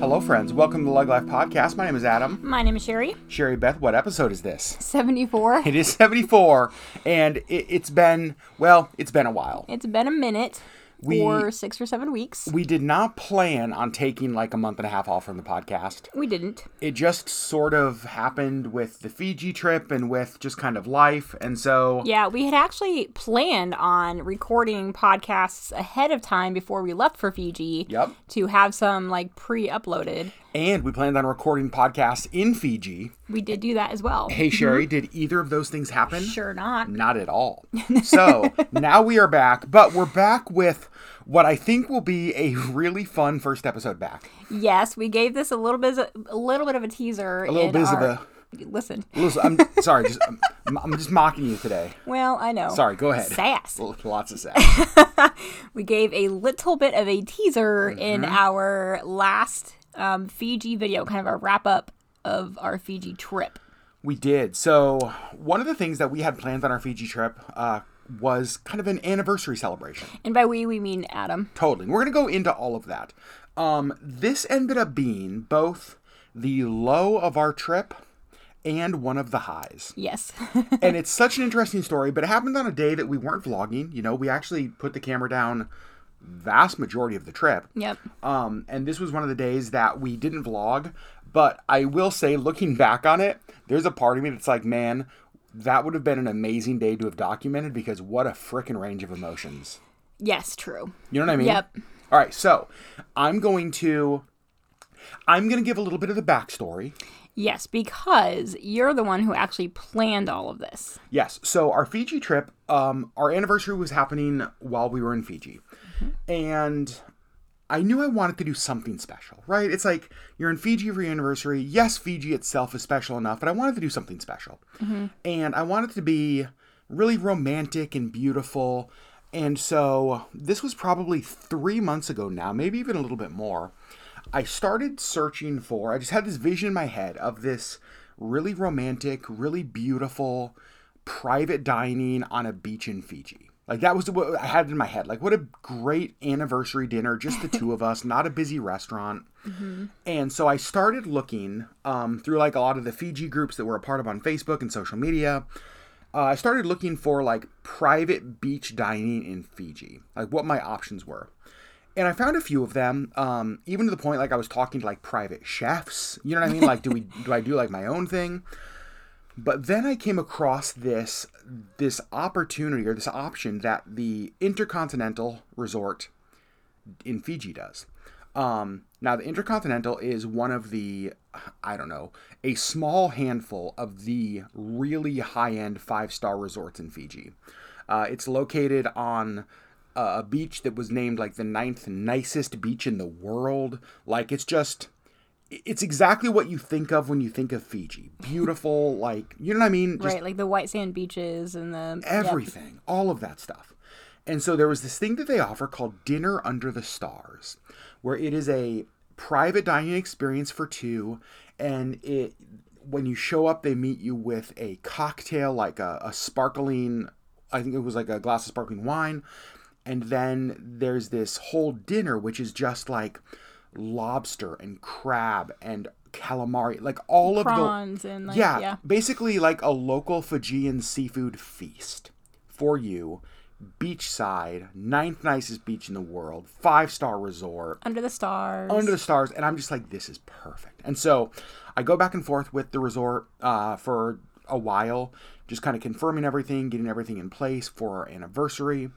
Hello, friends. Welcome to the Lug Life Podcast. My name is Adam. My name is Sherry. Sherry Beth, what episode is this? 74. It is 74, and it, it's been, well, it's been a while. It's been a minute We- or six or seven weeks. We did not plan on taking like a month and a half off from the podcast. We didn't. It just sort of happened with the Fiji trip and with just kind of life. And so, Yeah, we had actually planned on recording podcasts ahead of time before we left for Fiji. Yep. To have some like pre uploaded. And we planned on recording podcasts in Fiji. We did do that as well. Hey, Sherry, did either of those things happen? Sure not. Not at all. So now we are back, but we're back with what I think will be a really fun first episode back. Yes, we gave this a little bit of, a little bit of a teaser. A little in bit of a. Listen. Listen, I'm sorry. Just, I'm, I'm just mocking you today. Well, I know. Sorry. Go ahead. Sass. Lots of sass. we gave a little bit of a teaser in Mm-hmm. our last um, Fiji video, kind of a wrap up of our Fiji trip. we did. So one of the things that we had planned on our Fiji trip uh, was kind of an anniversary celebration. And by we, we mean Adam. Totally. We're going to go into all of that. Um, this ended up being both the low of our trip and one of the highs. Yes. and it's such an interesting story, but it happened on a day that we weren't vlogging. You know, we actually put the camera down vast majority of the trip. yep. Um, and this was one of the days that we didn't vlog. But I will say, looking back on it, there's a part of me that's like, man, that would have been an amazing day to have documented because what a freaking range of emotions. Yes, true. You know what I mean? Yep. All right, so I'm going to I'm going to give a little bit of the backstory. Yes, because you're the one who actually planned all of this. Yes. So our Fiji trip, um, our anniversary was happening while we were in Fiji, and I knew I wanted to do something special. Right? It's like you're in Fiji for your anniversary. Yes, Fiji itself is special enough, but I wanted to do something special, mm-hmm. and I wanted it to be really romantic and beautiful. And so this was probably three months ago now, maybe even a little bit more. I started searching for, I just had this vision in my head of this really romantic, really beautiful private dining on a beach in Fiji. Like that was what I had in my head. Like what a great anniversary dinner, just the two of us, not a busy restaurant. And so I started looking um, through like a lot of the Fiji groups that we're a part of on Facebook and social media. Uh, I started looking for like private beach dining in Fiji, like what my options were and I found a few of them, um, even to the point like I was talking to like private chefs. You know what I mean? Like, do we do I do like my own thing? But then I came across this this opportunity or this option that the Intercontinental Resort in Fiji does. Um, now, the Intercontinental is one of the, I don't know, a small handful of the really high end five star resorts in Fiji. Uh, it's located on a beach that was named like the ninth nicest beach in the world. Like, it's just, it's exactly what you think of when you think of Fiji. Beautiful, like, you know what I mean? Just right, like the white sand beaches and the. yep. everything, all of that stuff. And so there was this thing that they offer called Dinner Under the Stars, where it is a private dining experience for two, and it when you show up, they meet you with a cocktail, like a, a sparkling, I think it was like a glass of sparkling wine, and then there's this whole dinner which is just like lobster and crab and calamari, like all of the Prawns and like. yeah, Yeah. basically like a local Fijian seafood feast for you. Beachside, ninth nicest beach in the world, five star resort, Under the stars. under the stars, and I'm just like, this is perfect. And so I go back and forth with the resort uh, for a while, just kind of confirming everything, getting everything in place for our anniversary.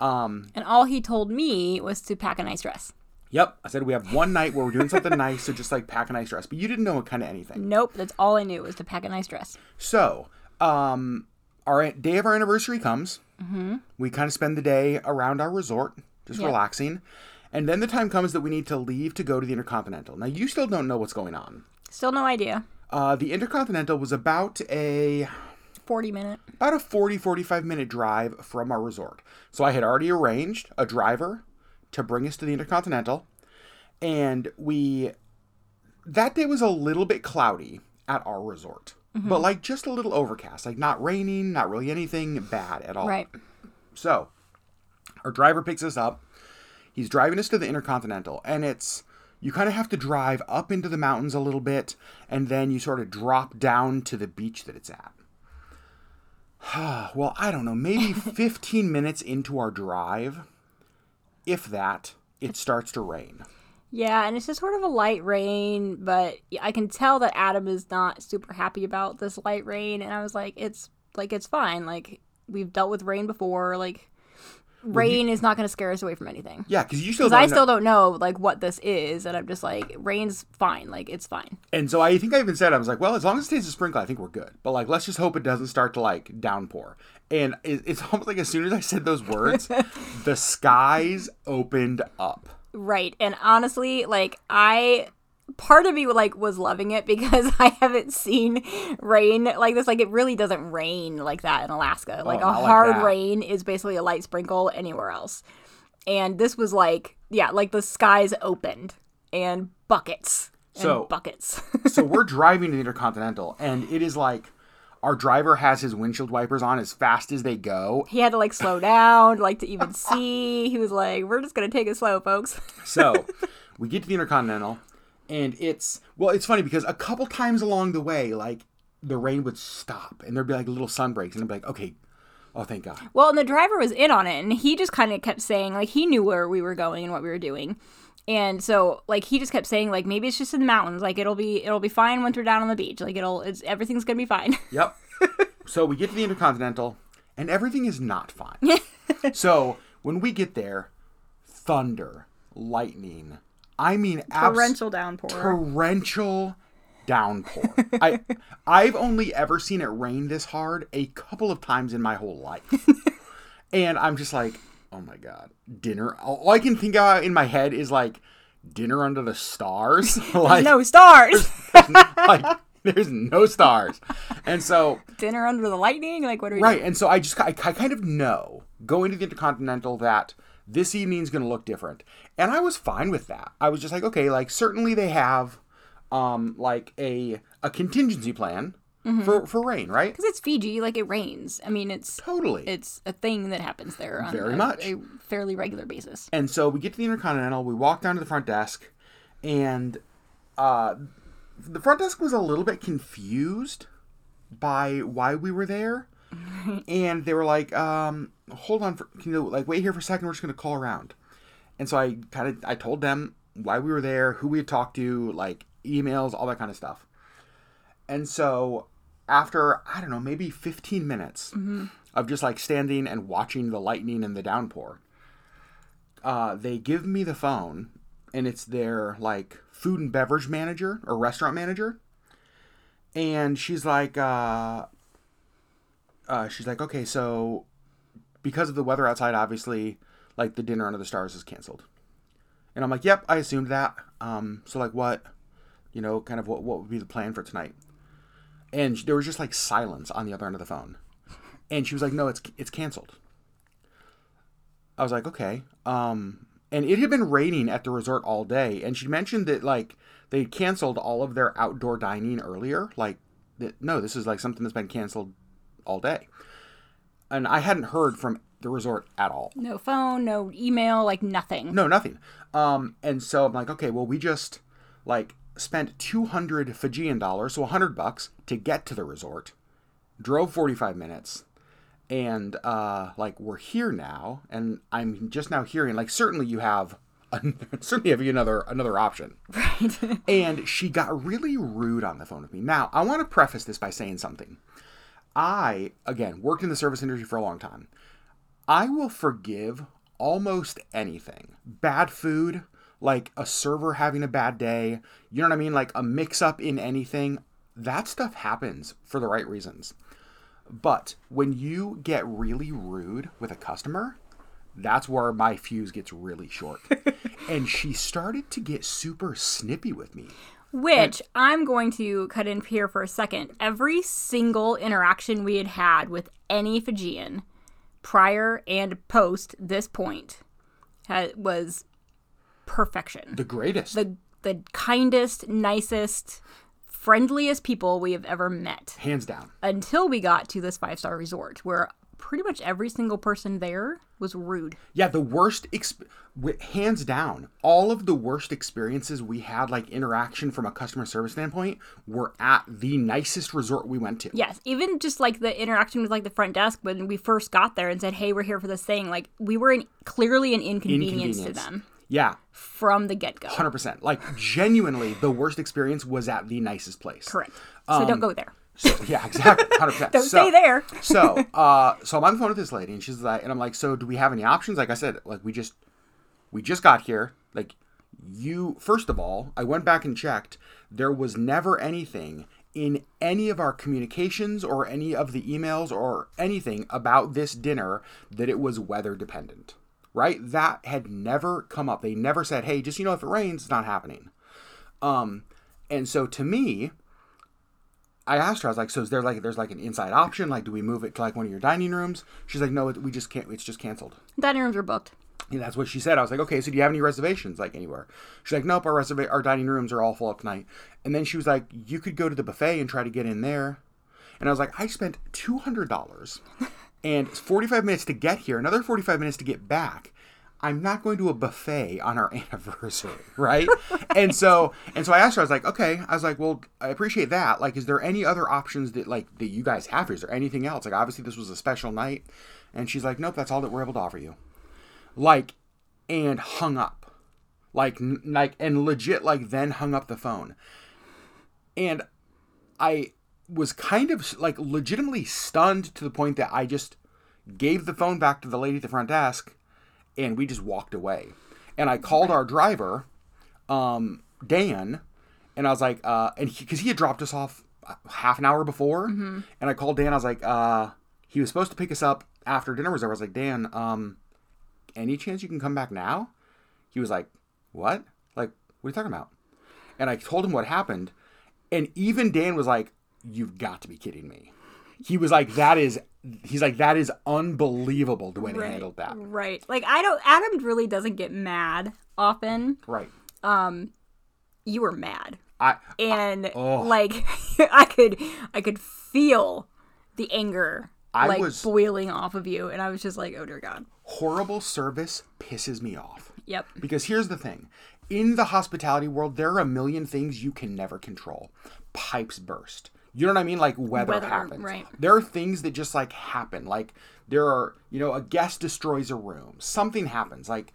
Um, and all he told me was to pack a nice dress. Yep, I said we have one night where we're doing something nice, so just like pack a nice dress. But you didn't know kind of anything. Nope, that's all I knew was to pack a nice dress. So, um, our day of our anniversary comes. Mm-hmm. We kind of spend the day around our resort, just Yeah. relaxing. And then the time comes that we need to leave to go to the Intercontinental. Now, you still don't know what's going on. Still no idea. Uh, the Intercontinental was about a 40 minute. about a 40 45 minute drive from our resort. So I had already arranged a driver to bring us to the Intercontinental and we that day was a little bit cloudy at our resort. Mm-hmm. But like just a little overcast, like not raining, not really anything bad at all. Right. So, our driver picks us up. He's driving us to the Intercontinental, and it's you kind of have to drive up into the mountains a little bit, and then you sort of drop down to the beach that it's at. well, I don't know, maybe 15 minutes into our drive, if that, it starts to rain. Yeah, and it's just sort of a light rain, but I can tell that Adam is not super happy about this light rain, and I was like, it's like it's fine. Like we've dealt with rain before. Like rain is not going to scare us away from anything. Yeah, because you still Because I know- still don't know like what this is, and I'm just like, rain's fine. Like it's fine. And so I think I even said I was like, well, as long as it stays a sprinkle, I think we're good. But like, let's just hope it doesn't start to like downpour. And it's almost like as soon as I said those words, the skies opened up. Right. And honestly, like I part of me like was loving it because I haven't seen rain like this. Like it really doesn't rain like that in Alaska. Oh, like a not like hard rain is basically a light sprinkle anywhere else. And this was like yeah, like the skies opened and buckets. And So- buckets. So we're driving to the Intercontinental, and it is like our driver has his windshield wipers on as fast as they go. he had to like slow down, like to even see. He was like, We're just gonna take it slow, folks. So we get to the Intercontinental, and it's well, it's funny because a couple times along the way, like the rain would stop, and there'd be like little sun breaks, and I'd be like, okay, oh thank God. Well, and the driver was in on it, and he just kind of kept saying, like, he knew where we were going and what we were doing. And so, like, he just kept saying, like, maybe it's just in the mountains. Like, it'll be, it'll be fine once we're down on the beach. Like, it'll, it's everything's gonna be fine. Yep. so we get to the Intercontinental, and everything is not fine. so when we get there, thunder, lightning. I mean, abs- Torrential downpour. torrential downpour. I I've only ever seen it rain this hard a couple of times in my whole life. and I'm just like, oh my god, dinner. All I can think about in my head is like dinner under the stars. like, no stars. like there's no stars. And so Dinner under the lightning. Like, what are we Right, doing? and so I just I, I kind of know going to the Intercontinental that this evening's going to look different, and I was fine with that. I was just like, okay, like certainly they have, um, like a a contingency plan Mm-hmm. for for rain, right? Because it's Fiji. Like, it rains. I mean, it's Totally. it's a thing that happens there on Very a, much. a fairly regular basis. and so we get to the Intercontinental, we walk down to the front desk, and uh, the front desk was a little bit confused by why we were there. and they were like, um, hold on, for, can you like wait here for a second? We're just gonna call around. And so I kind of I told them why we were there, who we had talked to, like emails, all that kind of stuff. And so after I don't know, maybe 15 minutes of just like standing and watching the lightning and the downpour, uh, they give me the phone, and it's their like food and beverage manager or restaurant manager, and she's like, uh, uh, she's like, okay, so because of the weather outside, obviously, like the dinner under the stars is canceled. And I'm like, yep, I assumed that. Um, so like, what, you know, kind of what what would be the plan for tonight? And there was just like silence on the other end of the phone, and she was like, no, it's it's canceled. I was like, okay. Um, and it had been raining at the resort all day, and she mentioned that like they canceled all of their outdoor dining earlier. Like, that no, this is like something that's been canceled all day. And I hadn't heard from the resort at all. No phone, no email, like nothing. No, nothing. Um, and so I'm like, okay, well, we just like spent 200 Fijian dollars, so 100 bucks to get to the resort, drove 45 minutes, and uh, like we're here now, and I'm just now hearing like certainly you have. certainly have you another another option Right. and she got really rude on the phone with me. Now, I want to preface this by saying something. I, again, worked in the service industry for a long time. I will forgive almost anything. Bad food, like a server having a bad day, you know what I mean? Like a mix up in anything. That stuff happens for the right reasons. But when you get really rude with a customer, that's where my fuse gets really short. and she started to get super snippy with me. Which I'm going to cut in here for a second. Every single interaction we had had with any Fijian, prior and post this point, was perfection. The greatest. The the kindest, nicest, friendliest people we have ever met hands down. until we got to this five star resort where pretty much every single person there was rude. Yeah, the worst, exp- hands down, all of the worst experiences we had, like interaction from a customer service standpoint, were at the nicest resort we went to. Yes, even just like the interaction with like the front desk when we first got there and said, "Hey, we're here for this thing." Like we were in, clearly an inconvenience, to them Yeah, from the get go. 100%. Like, genuinely, the worst experience was at the nicest place. Correct. So don't go there. So, yeah, exactly. 100%. Don't so, stay there. so, uh, so I'm on the phone with this lady, and she's like, and I'm like, so do we have any options? Like I said, like we just, we just got here. Like, you, first of all, I went back and checked. There was never anything in any of our communications or any of the emails or anything about this dinner that it was weather dependent. Right? That had never come up. They never said, hey, just you know, if it rains, it's not happening. Um, and so to me, I asked her, I was like, so is there like there's like an inside option? Like, do we move it to like one of your dining rooms? She's like, no, it- we just can't. It's just canceled. Dining rooms are booked. And that's what she said. I was like, okay, so do you have any reservations like anywhere? She's like, nope, our reserva- our dining rooms are all full up tonight. And then she was like, you could go to the buffet and try to get in there. And I was like, I spent two hundred dollars and it's forty five minutes to get here, another forty five minutes to get back. I'm not going to a buffet on our anniversary, right? and so and so I asked her, I was like, okay. I was like, well, I appreciate that. Like, is there any other options that like that you guys have? Is there anything else? Like, obviously this was a special night. And she's like, nope, that's all that we're able to offer you like and hung up like like and legit like then hung up the phone and i was kind of like legitimately stunned to the point that i just gave the phone back to the lady at the front desk and we just walked away and i called our driver um dan and i was like uh and because he, had dropped us off uh, half an hour before and i called dan i was like uh he was supposed to pick us up after dinner was over i was like dan um any chance you can come back now? He was like, what? Like, what are you talking about? And I told him what happened. And even Dan was like, you've got to be kidding me. He was like, that is, he's like, that is unbelievable the way they handled that. Right. Like I don't. Adam really doesn't get mad often. Right. Um, you were mad, I, and oh. like I could, I could feel the anger I like was- boiling off of you, and I was just like, oh dear God. horrible service pisses me off. Yep. Because here's the thing in the hospitality world, there are a million things you can never control. Pipes burst. You know what I mean? Like weather, Weather, happens. right. There are things that just like happen. Like there are, you know, a guest destroys a room. Something happens. Like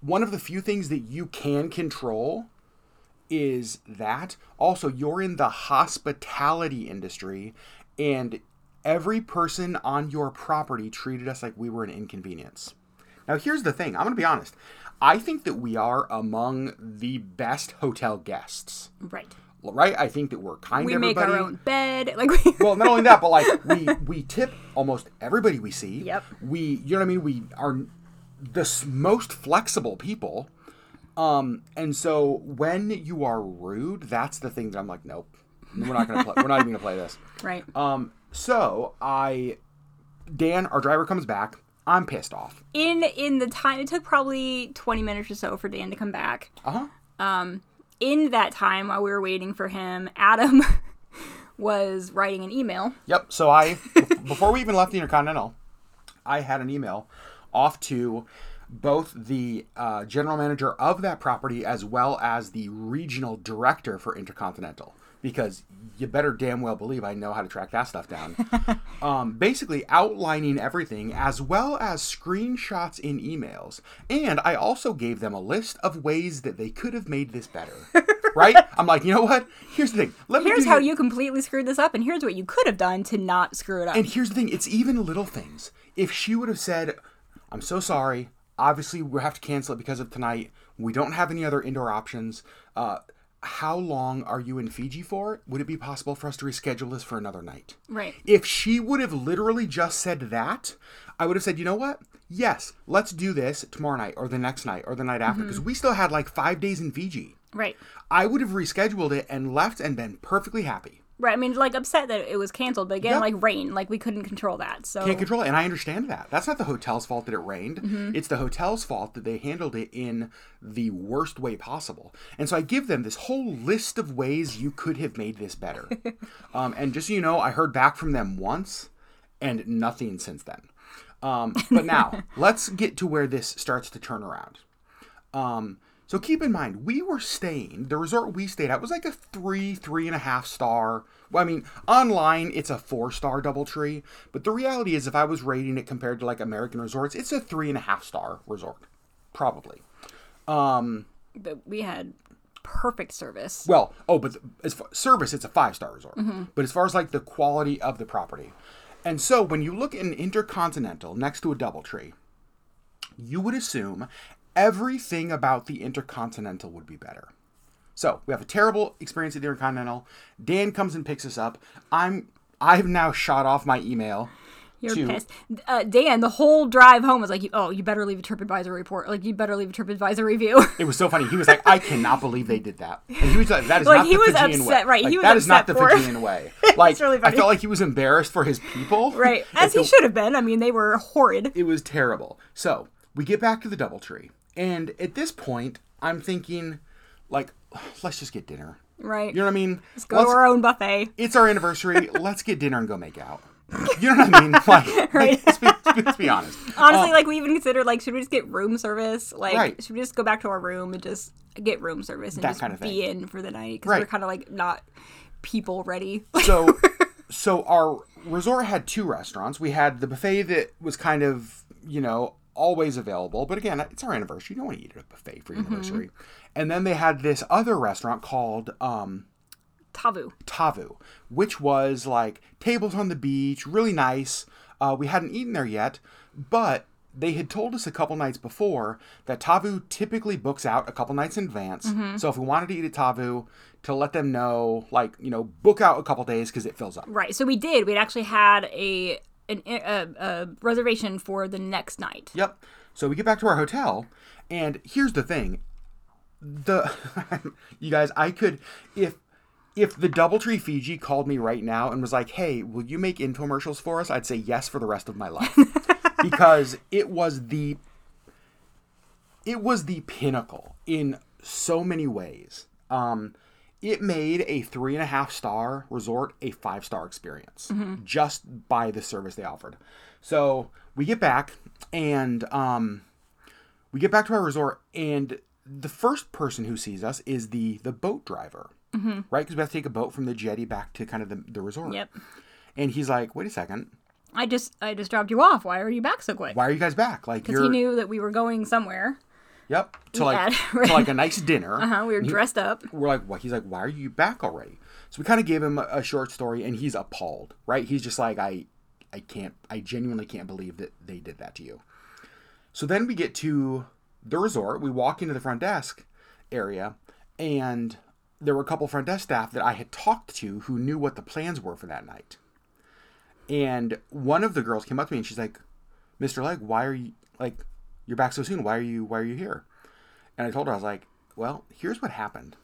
one of the few things that you can control is that. Also, you're in the hospitality industry and every person on your property treated us like we were an inconvenience. Now, here's the thing I'm going to be honest. I think that we are among the best hotel guests, Right. Right? I think that we're kind We make our own bed. Like we. Well, not only that, but like we we tip almost everybody we see. Yep. We, you know what I mean? We are the most flexible people. Um, and so when you are rude, that's the thing that I'm like, nope, we're not gonna play. we're not even gonna play this. right. Um, so I, Dan, our driver comes back. I'm pissed off. in in the time it took probably 20 minutes or so for Dan to come back. Uh huh. In that time while we were waiting for him, Adam was writing an email. Yep. So I, before we even left the Intercontinental, I had an email off to both the uh, general manager of that property as well as the regional director for Intercontinental because you better damn well believe I know how to track that stuff down. um, basically outlining everything as well as screenshots in emails. And I also gave them a list of ways that they could have made this better. right? I'm like, you know what? Here's the thing. Let me Here's how you- you completely screwed this up, and here's what you could have done to not screw it up. And here's the thing, it's even little things. If she would have said, I'm so sorry, obviously we have to cancel it because of tonight. We don't have any other indoor options. Uh, how long are you in Fiji for? Would it be possible for us to reschedule this for another night? right. If she would have literally just said that, I would have said, you know what? Yes, let's do this tomorrow night or the next night or the night after mm-hmm. because we still had like five days in Fiji. Right. I would have rescheduled it and left and been perfectly happy. Right. I mean, like upset that it was canceled, but again, Yep. like rain, like we couldn't control that. So can't control it. And I understand that. That's not the hotel's fault that it rained. Mm-hmm. It's the hotel's fault that they handled it in the worst way possible. And so I give them this whole list of ways you could have made this better. um, and just so you know, I heard back from them once. and nothing since then. Um, but now let's get to where this starts to turn around. Um, so keep in mind, we were staying, the resort we stayed at was like a three, three and a half star. Well, I mean, online it's a four star Doubletree, but the reality is if I was rating it compared to like American resorts, it's a three and a half star resort. Probably. Um, But we had perfect service. well, oh, but as far, service, it's a five star resort. But as far as like the quality of the property, and so when you look at an Intercontinental next to a DoubleTree, you would assume everything about the Intercontinental would be better. So we have a terrible experience at the Intercontinental. Dan comes and picks us up. I'm I've now shot off my email. You're to- pissed. Uh, Dan, the whole drive home was like, "Oh, you better leave a TripAdvisor report. Like, you better leave a TripAdvisor review." It was so funny. He was like, "I cannot believe they did that." And he was like, "That is Like, not he the was Fijian upset, way. right, Like, he was that is not the Fijian way." Like, really I felt like he was embarrassed for his people. right, as he It's should have been. I mean, they were horrid. It was terrible. So we get back to the DoubleTree, and at this point, I'm thinking, like, let's just get dinner. Right. You know what I mean? Let's go to our own buffet. it's our anniversary. let's get dinner and go make out. You know what I mean? Like, Right. let's, be, let's be honest. Honestly, uh, like we even considered like, should we just get room service? Like, Right. should we just go back to our room and just get room service and That just kind of be thing. in for the night? Because Right. we're kind of like not people ready. so so our resort had two restaurants we had the buffet that was kind of you know always available but again it's our anniversary you don't want to eat at a buffet for your anniversary and then they had this other restaurant called um, Tavu. tavu which was like tables on the beach really nice uh, we hadn't eaten there yet but they had told us a couple nights before that Tavu typically books out a couple nights in advance. So if we wanted to eat at Tavu, to let them know, like, you know, book out a couple days because it fills up. Right. So we did. We'd actually had a an, a, a reservation for the next night. Yep. So we get back to our hotel, and here's the thing: the you guys, I could if if the DoubleTree Fiji called me right now and was like, "Hey, will you make infomercials for us?" I'd say yes for the rest of my life because it was the it was the pinnacle in so many ways. Um, it made a three and a half star resort a five star experience just by the service they offered. So we get back and um, we get back to our resort, and the first person who sees us is the the boat driver, mm-hmm. right? Because we have to take a boat from the jetty back to kind of the, the resort. Yep. And he's like, "Wait a second, I just I just dropped you off. Why are you back so quick? why are you guys back? Like Because he knew that we were going somewhere. Yep to like to like a nice dinner. Uh huh. We were dressed up. we're like, what? He's like, why are you back already? So we kind of gave him a, a short story, and he's appalled, right? He's just like, I, I can't, I genuinely can't believe that they did that to you. So then we get to the resort. We walk into the front desk area, and there were a couple front desk staff that I had talked to who knew what the plans were for that night. And one of the girls came up to me and she's like, "Mr. Leg, why are you like, you're back so soon? Why are you, why are you here?" And I told her I was like, "Well, here's what happened."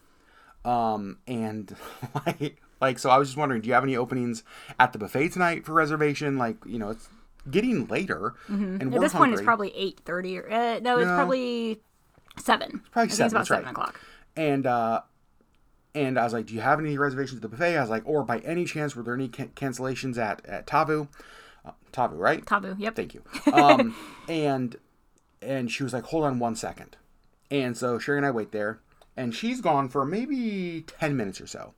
Um, and like, like, so I was just wondering, do you have any openings at the buffet tonight for reservation? Like, you know, it's getting later, and At this point, it's probably eight thirty or uh, no, it's No. probably seven. It's probably seven, It's about that's right. seven o'clock. And uh, and I was like, "Do you have any reservations at the buffet?" I was like, "Or by any chance, were there any can- cancellations at at Tavu? Uh, Tavu, right? Tabu. Yep. Thank you." Um, and and she was like, "Hold on one second. And so Sherry and I wait there, and she's gone for maybe ten minutes or so,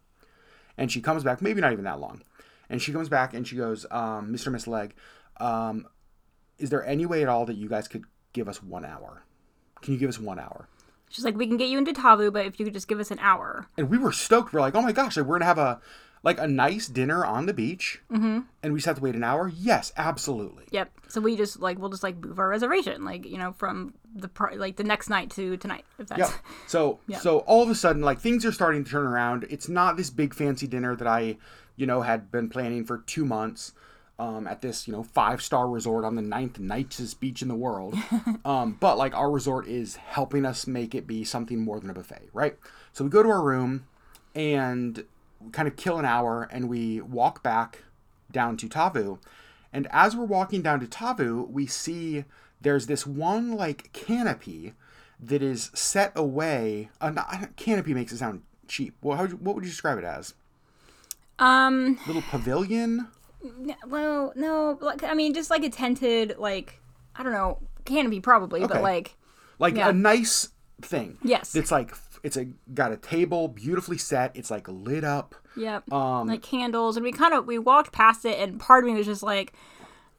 and she comes back, maybe not even that long, and she comes back and she goes, um, "Mr. and Miss Leg, um, is there any way at all that you guys could give us one hour? Can you give us one hour?" She's like, we can get you into Tavu, but if you could just give us an hour. and we were stoked. We're like, oh my gosh, like, we're gonna have a like a nice dinner on the beach, mm-hmm. and we just have to wait an hour. Yes, absolutely. Yep. So we just like we'll just like move our reservation, like you know, from the pri- like the next night to tonight. If that's Yep. So so all of a sudden, like things are starting to turn around. It's not this big fancy dinner that I, you know, had been planning for two months. Um, at this, you know, five star resort on the ninth nicest beach in the world. um, but like our resort is helping us make it be something more than a buffet, right? So we go to our room and kind of kill an hour and we walk back down to Tavu. And as we're walking down to Tavu, we see there's this one like canopy that is set away. Uh, not, canopy makes it sound cheap. Well, how what would you describe it as? um, Little pavilion? Well, no, like I mean, just like a tented, like I don't know, canopy probably, Okay. but like like Yeah. a nice thing. Yes. It's like it's a got a table beautifully set. It's like lit up. Yep. Um, like candles, and we kind of we walked past it, and part of me was just like,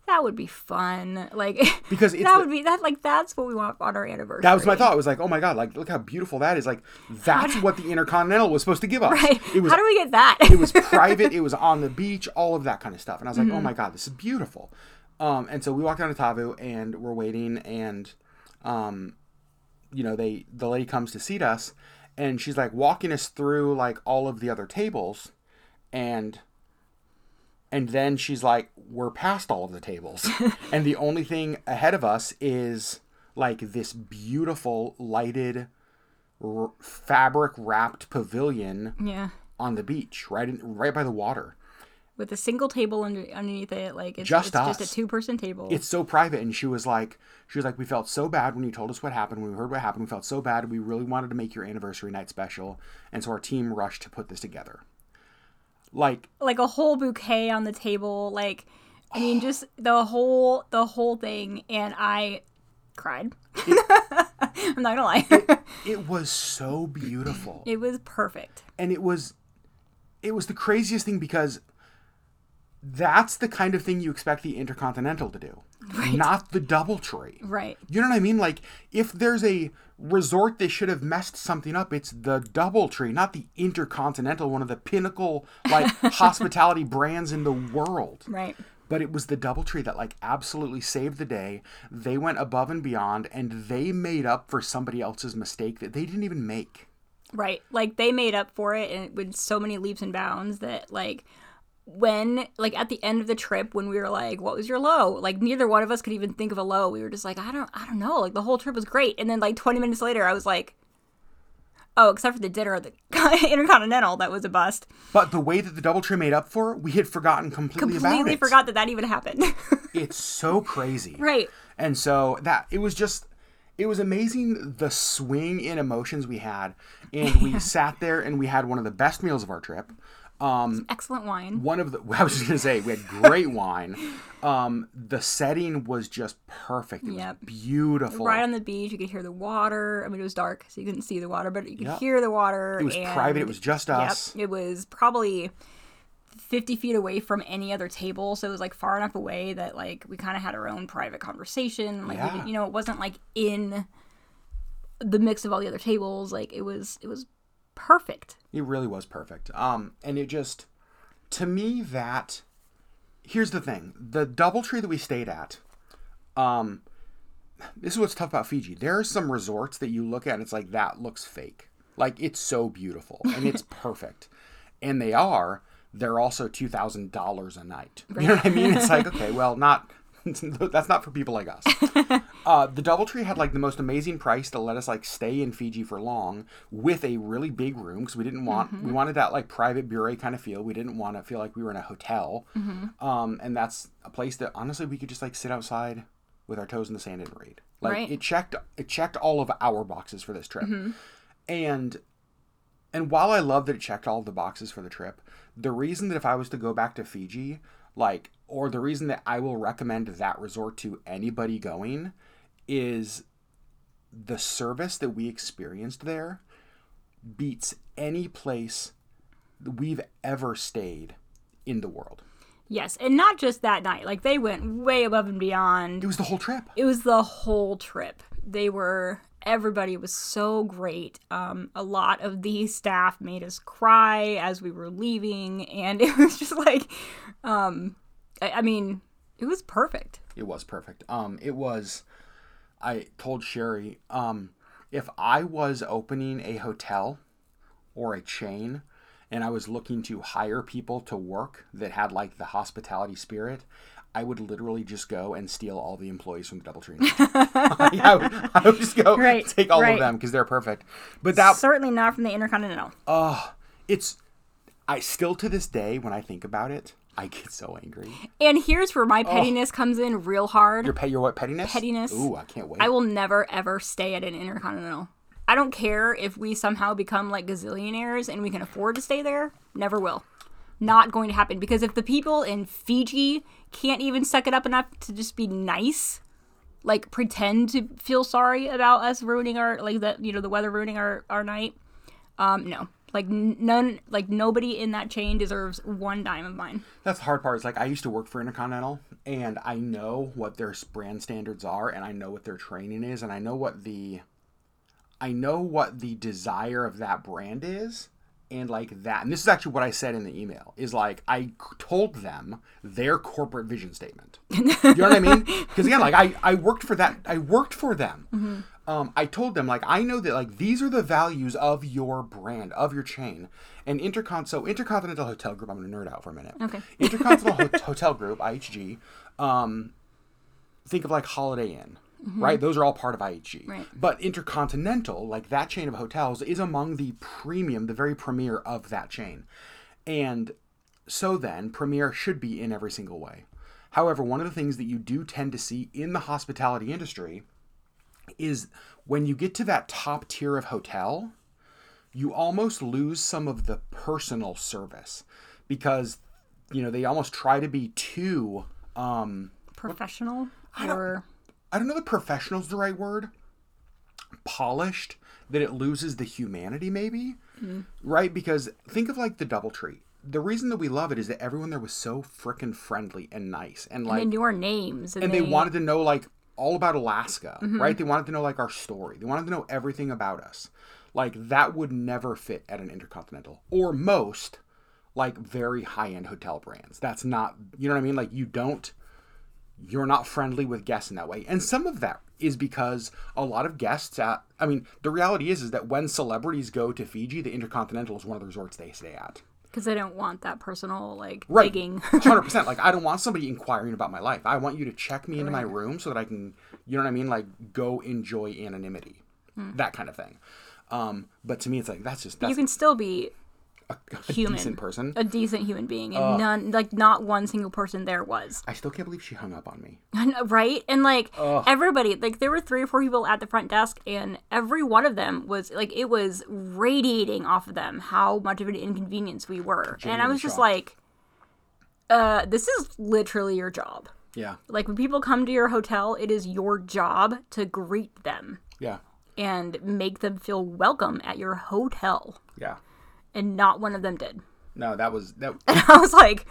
that would be fun. Like Because it's that the- would be that like that's what we want on our anniversary. That was my thought. I was like, oh my god, like look how beautiful that is. Like that's what the Intercontinental was supposed to give us. Right? It was How do we get that? it was private. It was on the beach. All of that kind of stuff. And I was like, oh Mm-hmm. my god, this is beautiful. Um, and so we walked down to Tavu and we're waiting, and um, you know, they the lady comes to seat us, and she's like walking us through like all of the other tables, and and then she's like, we're past all of the tables, and the only thing ahead of us is like this beautiful lighted r- fabric wrapped pavilion yeah. on the beach, right in, right by the water. With a single table under, underneath it, like it's Just it's just a two person table. It's so private, and she was like, she was like, we felt so bad when you told us what happened. When we heard what happened, we felt so bad. We really wanted to make your anniversary night special, and so our team rushed to put this together. Like, like a whole bouquet on the table, like I mean, just the whole the whole thing, and I cried. I'm not gonna lie, it was so beautiful, it was perfect. and it was, it was the craziest thing because that's the kind of thing you expect the Intercontinental to do, not the DoubleTree. Right. You know what I mean? Like, if there's a resort that should have messed something up, it's the DoubleTree, not the Intercontinental, one of the pinnacle like hospitality brands in the world. Right. But it was the DoubleTree that like absolutely saved the day. They went above and beyond, and they made up for somebody else's mistake that they didn't even make. Right. Like they made up for it and with so many leaps and bounds that like when like at the end of the trip when we were like what was your low like neither one of us could even think of a low we were just like i don't i don't know like the whole trip was great and then like 20 minutes later i was like oh except for the dinner at the intercontinental that was a bust But the way that the double DoubleTree made up for it, we had forgotten completely, about completely it. forgot that that even happened It's so crazy. right And so that it was just it was amazing the swing in emotions we had. And we sat there and we had one of the best meals of our trip. Um excellent wine one of the I was just gonna say we had great wine. Um the setting was just perfect. It Yep. was beautiful. right on the beach you could hear the water i mean it was dark so you couldn't see the water but you could Yep. hear the water it was private, it was just us. Yep. It was probably 50 feet away from any other table. So it was like far enough away that like we kind of had our own private conversation. Like, Yeah. you know, it wasn't like in the mix of all the other tables. Like it was, it was perfect. It really was perfect. Um, and it just, to me, that here's the thing: the DoubleTree that we stayed at. Um, this is what's tough about Fiji. There are some resorts that you look at, and it's like that looks fake. Like it's so beautiful and it's perfect, and they are. They're also two thousand dollars a night. You know what I mean? It's like okay, well, not that's not for people like us. Uh, the DoubleTree had like the most amazing price to let us like stay in Fiji for long with a really big room because we didn't want we wanted that like private bure kind of feel. We didn't want to feel like we were in a hotel. Um, and that's a place that honestly we could just like sit outside with our toes in the sand and read. Like Right. it checked it checked all of our boxes for this trip. And and while I love that it checked all the boxes for the trip, the reason that if I was to go back to Fiji, like, or the reason that I will recommend that resort to anybody going is the service that we experienced there beats any place we've ever stayed in the world. Yes. And not just that night. Like they went way above and beyond. It was the whole trip. it was the whole trip. They were everybody was so great. Um, a lot of the staff made us cry as we were leaving, and it was just like, um, I, I mean, it was perfect. It was perfect. Um, it was. I told Sherry, um, if I was opening a hotel or a chain, and I was looking to hire people to work that had like the hospitality spirit, I would literally just go and steal all the employees from the DoubleTree. Like, I, would, I would just go Right, take all right. of them because they're perfect. But that Certainly not from the Intercontinental. Oh, it's I still to this day when I think about it, I get so angry. And here's where my pettiness comes in real hard. Your pet, your what pettiness? Pettiness. Ooh, I can't wait. I will never ever stay at an Intercontinental. I don't care if we somehow become like gazillionaires and we can afford to stay there. Never will. not going to happen because if the people in Fiji can't even suck it up enough to just be nice, like pretend to feel sorry about us ruining our like the you know the weather ruining our our night, um, no, like none, like nobody in that chain deserves one dime of mine. That's the hard part. Is like I used to work for Intercontinental, and I know what their brand standards are, and I know what their training is, and I know what the, I know what the desire of that brand is, and like that. And this is actually what I said in the email. Is like I told them their corporate vision statement. you know what I mean? Because again, like I I worked for that. I worked for them. Um, I told them like I know that like these are the values of your brand of your chain and intercon so intercontinental hotel group I'm gonna nerd out for a minute Okay. intercontinental hotel group IHG um, think of like Holiday Inn right? Those are all part of IHG Right. but intercontinental like that chain of hotels is among the premium the very premier of that chain. And so then premier should be in every single way. However one of the things that you do tend to see in the hospitality industry is when you get to that top tier of hotel, you almost lose some of the personal service because you know they almost try to be too um Professional or I don't know if professional's the right word. Polished that it loses the humanity maybe. Mm-hmm. Right? Because think of like the DoubleTree. The reason that we love it is that everyone there was so frickin' friendly and nice and like they knew our names and, and they wanted to know like all about Alaska, mm-hmm. right? They wanted to know like our story. They wanted to know everything about us. Like that would never fit at an intercontinental or most like very high-end hotel brands. That's not, you know what I mean? Like you don't you're not friendly with guests in that way. And some of that is because a lot of guests at I mean, the reality is is that when celebrities go to Fiji, the Intercontinental is one of the resorts they stay at. because they don't want that personal like Right. begging. Hundred percent. Like I don't want somebody inquiring about my life. I want you to check me into my room so that I can, you know what I mean, like go enjoy anonymity, that kind of thing. Um, but to me, it's like that's just that's you can still be a, human. decent person. a decent human being, and none like not one single person there was. I still can't believe she hung up on me. Right? And like everybody, like there were three or four people at the front desk, and every one of them was like it was radiating off of them how much of an inconvenience we were. and I was just like, uh, this is literally your job. Yeah, Like when people come to your hotel, it is your job to greet them yeah, and make them feel welcome at your hotel. yeah. And not one of them did. No, that was that. And I was like,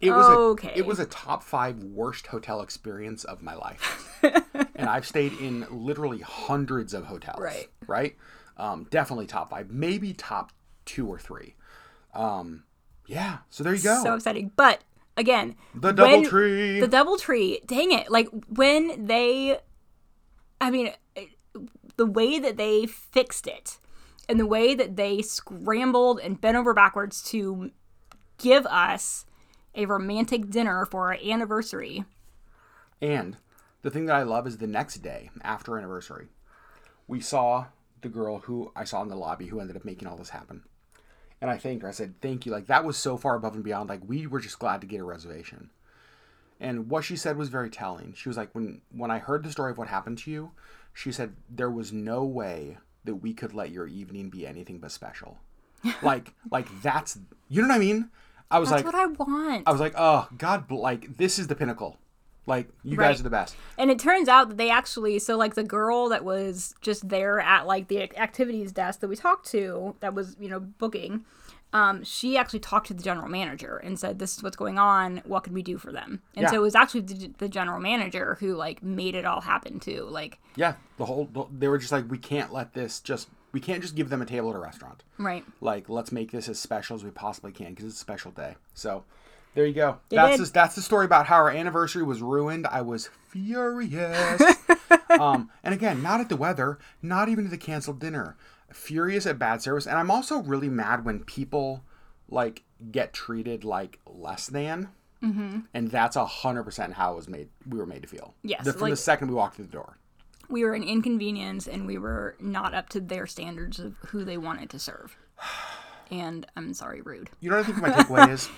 It was Okay. a it was a top five worst hotel experience of my life, and I've stayed in literally hundreds of hotels. Right. right. Um, definitely top five, maybe top two or three. Um, yeah. So there you go. so exciting. But again, The when- DoubleTree. The DoubleTree. Dang it! Like when they, I mean, the way that they fixed it, and the way that they scrambled and bent over backwards to give us a romantic dinner for our anniversary. And the thing that I love is the next day after anniversary, we saw the girl who I saw in the lobby who ended up making all this happen. And I thanked her. I said, Thank you. Like, that was so far above and beyond. Like, we were just glad to get a reservation. And what she said was very telling. She was like, When when I heard the story of what happened to you, she said, There was no way that we could let your evening be anything but special. like, like that's you know what I mean? I was That's like what I want. I was like, oh God, like this is the pinnacle. Like you Right. guys are the best. And it turns out that they actually, so like the girl that was just there at like the activities desk that we talked to, that was, you know, booking, um, she actually talked to the general manager and said, this is what's going on. What can we do for them? And Yeah. so it was actually the, the general manager who like made it all happen too. Like, Yeah, the whole the, they were just like, we can't let this just we can't just give them a table at a restaurant. right. Like let's make this as special as we possibly can because it's a special day. So there you go. They that's just, that's the story about how our anniversary was ruined. I was furious. um, and again, not at the weather, not even at the canceled dinner. Furious at bad service, and I'm also really mad when people like get treated like less than. Mm-hmm. And that's a hundred percent how it was made. We were made to feel. Yes, The- from like- the second we walked through the door. We were an inconvenience and we were not up to their standards of who they wanted to serve. And I'm sorry, rude. You know what I think my takeaway is?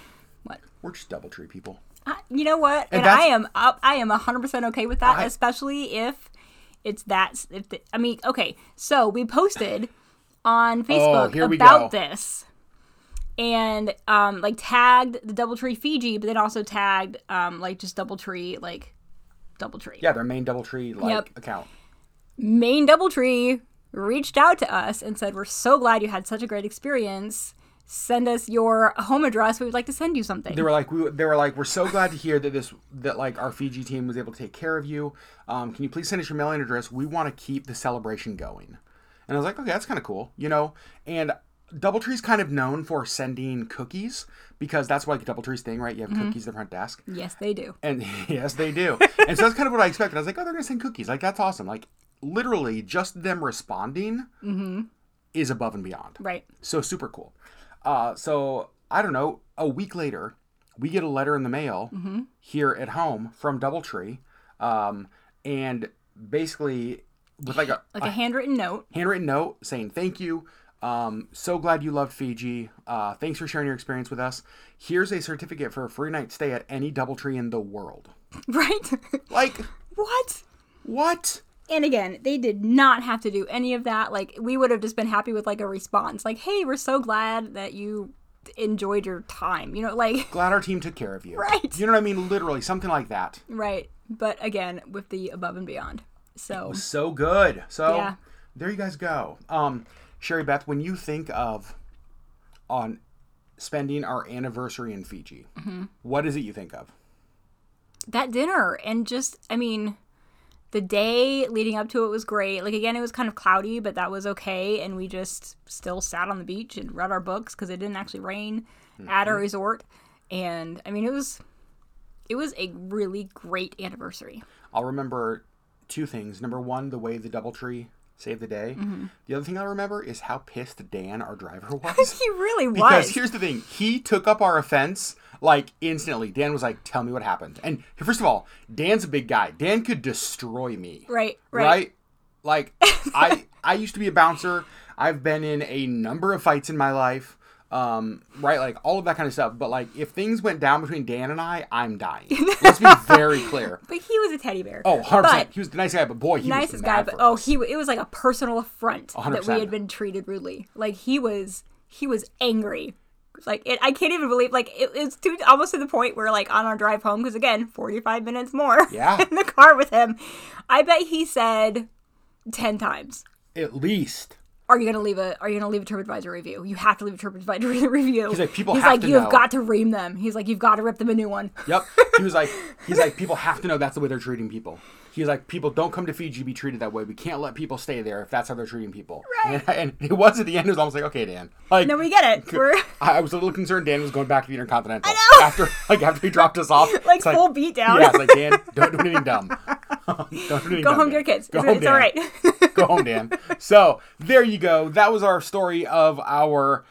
What? We're just double tree people. You know what? And, that's- I am up. I am hundred percent okay with that, I- especially if it's that. If the, I mean, okay, so we posted on Facebook Oh, about go. this, and um, like tagged the DoubleTree Fiji, but then also tagged um, like just DoubleTree like DoubleTree. Yeah, their main DoubleTree like Yep. account. Main DoubleTree reached out to us and said, "We're so glad you had such a great experience. Send us your home address. We would like to send you something." They were like, we, they were like, we're so glad to hear that this that like our Fiji team was able to take care of you. Um, can you please send us your mailing address? We want to keep the celebration going. And I was like, okay, that's kind of cool, you know. And DoubleTree's kind of known for sending cookies because that's like DoubleTree's thing, right? You have cookies at the front desk. yes, they do. And yes, they do. and so that's kind of what I expected. I was like, oh, they're gonna send cookies. Like that's awesome. Like literally, just them responding is above and beyond. Right. So super cool. Uh, so I don't know. A week later, we get a letter in the mail here at home from DoubleTree, um, and basically with like a, Like a handwritten note. handwritten note saying thank you. Um, so glad you loved Fiji. Uh, thanks for sharing your experience with us. Here's a certificate for a free night stay at any DoubleTree in the world. Right. Like what? what? And again, they did not have to do any of that. Like we would have just been happy with like a response, like, "Hey, we're so glad that you enjoyed your time." You know, like Glad our team took care of you. Right. You know what I mean? Literally something like that. right. But again, with the above and beyond. So so good. So Yeah. there you guys go. Um, Sherry Beth, when you think of on spending our anniversary in Fiji, Mm-hmm. what is it you think of? that dinner and just, I mean, the day leading up to it was great. Like again, it was kind of cloudy, but that was okay. And we just still sat on the beach and read our books because it didn't actually rain at our resort. And I mean, it was it was a really great anniversary. I'll remember two things. Number one, the way the DoubleTree saved the day. Mm-hmm. The other thing I remember is how pissed Dan, our driver, was. He really was. Because here's the thing, he took up our offense like instantly. Dan was like, "Tell me what happened." And first of all, Dan's a big guy. Dan could destroy me. Right, right. right? Like I I used to be a bouncer. I've been in a number of fights in my life. Um, right, like all of that kind of stuff. But like if things went down between Dan and I, I'm dying. Let's be very clear. But he was a teddy bear. Oh, 100 percent. But He was the nice guy, but boy, he nicest was guy, but oh, us. he it was like a personal affront that we had been treated rudely. Like he was he was angry. Like it, I can't even believe like it, it's to almost to the point where like on our drive home because again forty five minutes more Yeah. in the car with him. I bet he said ten times. at least. Are you gonna leave a Are you gonna leave a TripAdvisor review? You have to leave a TripAdvisor review. He's like, "People have. He's have like, you have know." got to ream them. He's like, you've got to rip them a new one. Yep. He was like, he's like, people have to know that's the way they're treating people. He's like, people don't come to Fiji be treated that way. We can't let people stay there if that's how they're treating people. Right. And, and it was at the end. It was almost like, okay, Dan. Like, No, we get it. We're I I was a little concerned. Dan was going back to the Intercontinental. know. After like after he dropped us off. like full beat down. Yeah, it's like Dan, don't do anything dumb. don't do anything Go dumb, home Dan. to your kids. Go it's home, it's all right. Go home, Dan. So there you go. That was our story of our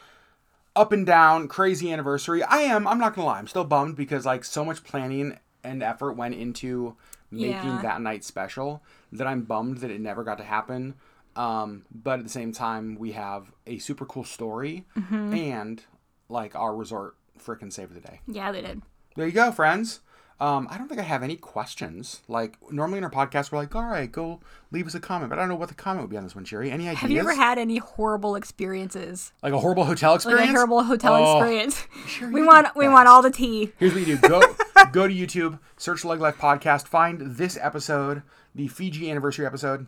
up and down crazy anniversary. I am. I'm not gonna lie. I'm still bummed because like so much planning and effort went into making Yeah. that night special that I'm bummed that it never got to happen. Um, but at the same time, we have a super cool story Mm-hmm. and like our resort frickin' saved the day. yeah, they did. There you go, friends. Um, I don't think I have any questions. Like normally in our podcast, we're like, "All right, go leave us a comment," but I don't know what the comment would be on this one, Sherry. Any ideas? Have you ever had any horrible experiences? like a horrible hotel Like experience? a horrible hotel Oh, experience? Sure, we want we want all the tea. Here's what you do: go go to YouTube, search Leg Life Podcast, find this episode, the Fiji anniversary episode,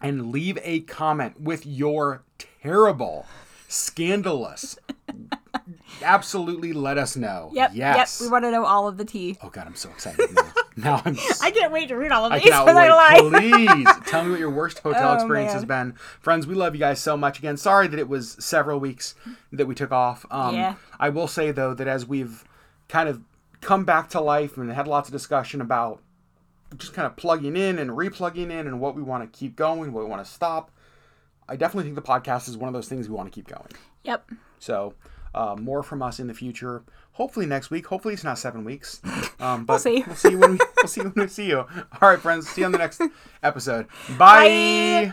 and leave a comment with your terrible, scandalous. Absolutely, let us know. Yep. Yes. Yep. We want to know all of the tea. oh God, I'm so excited now. now I'm. I can't wait to read all of I these. cannot I'm not gonna lie. Please tell me what your worst hotel Oh, experience has been. Friends, we love you guys so much. Again, sorry that it was several weeks that we took off. Um, Yeah. I will say, though, that as we've kind of come back to life and had lots of discussion about just kind of plugging in and replugging in and what we want to keep going, what we want to stop, I definitely think the podcast is one of those things we want to keep going. Yep. So, uh, more from us in the future. Hopefully next week. Hopefully it's not seven weeks. Um, but see. We'll see when we, we'll see when we see you. All right, friends. See you on the next episode. Bye. Bye.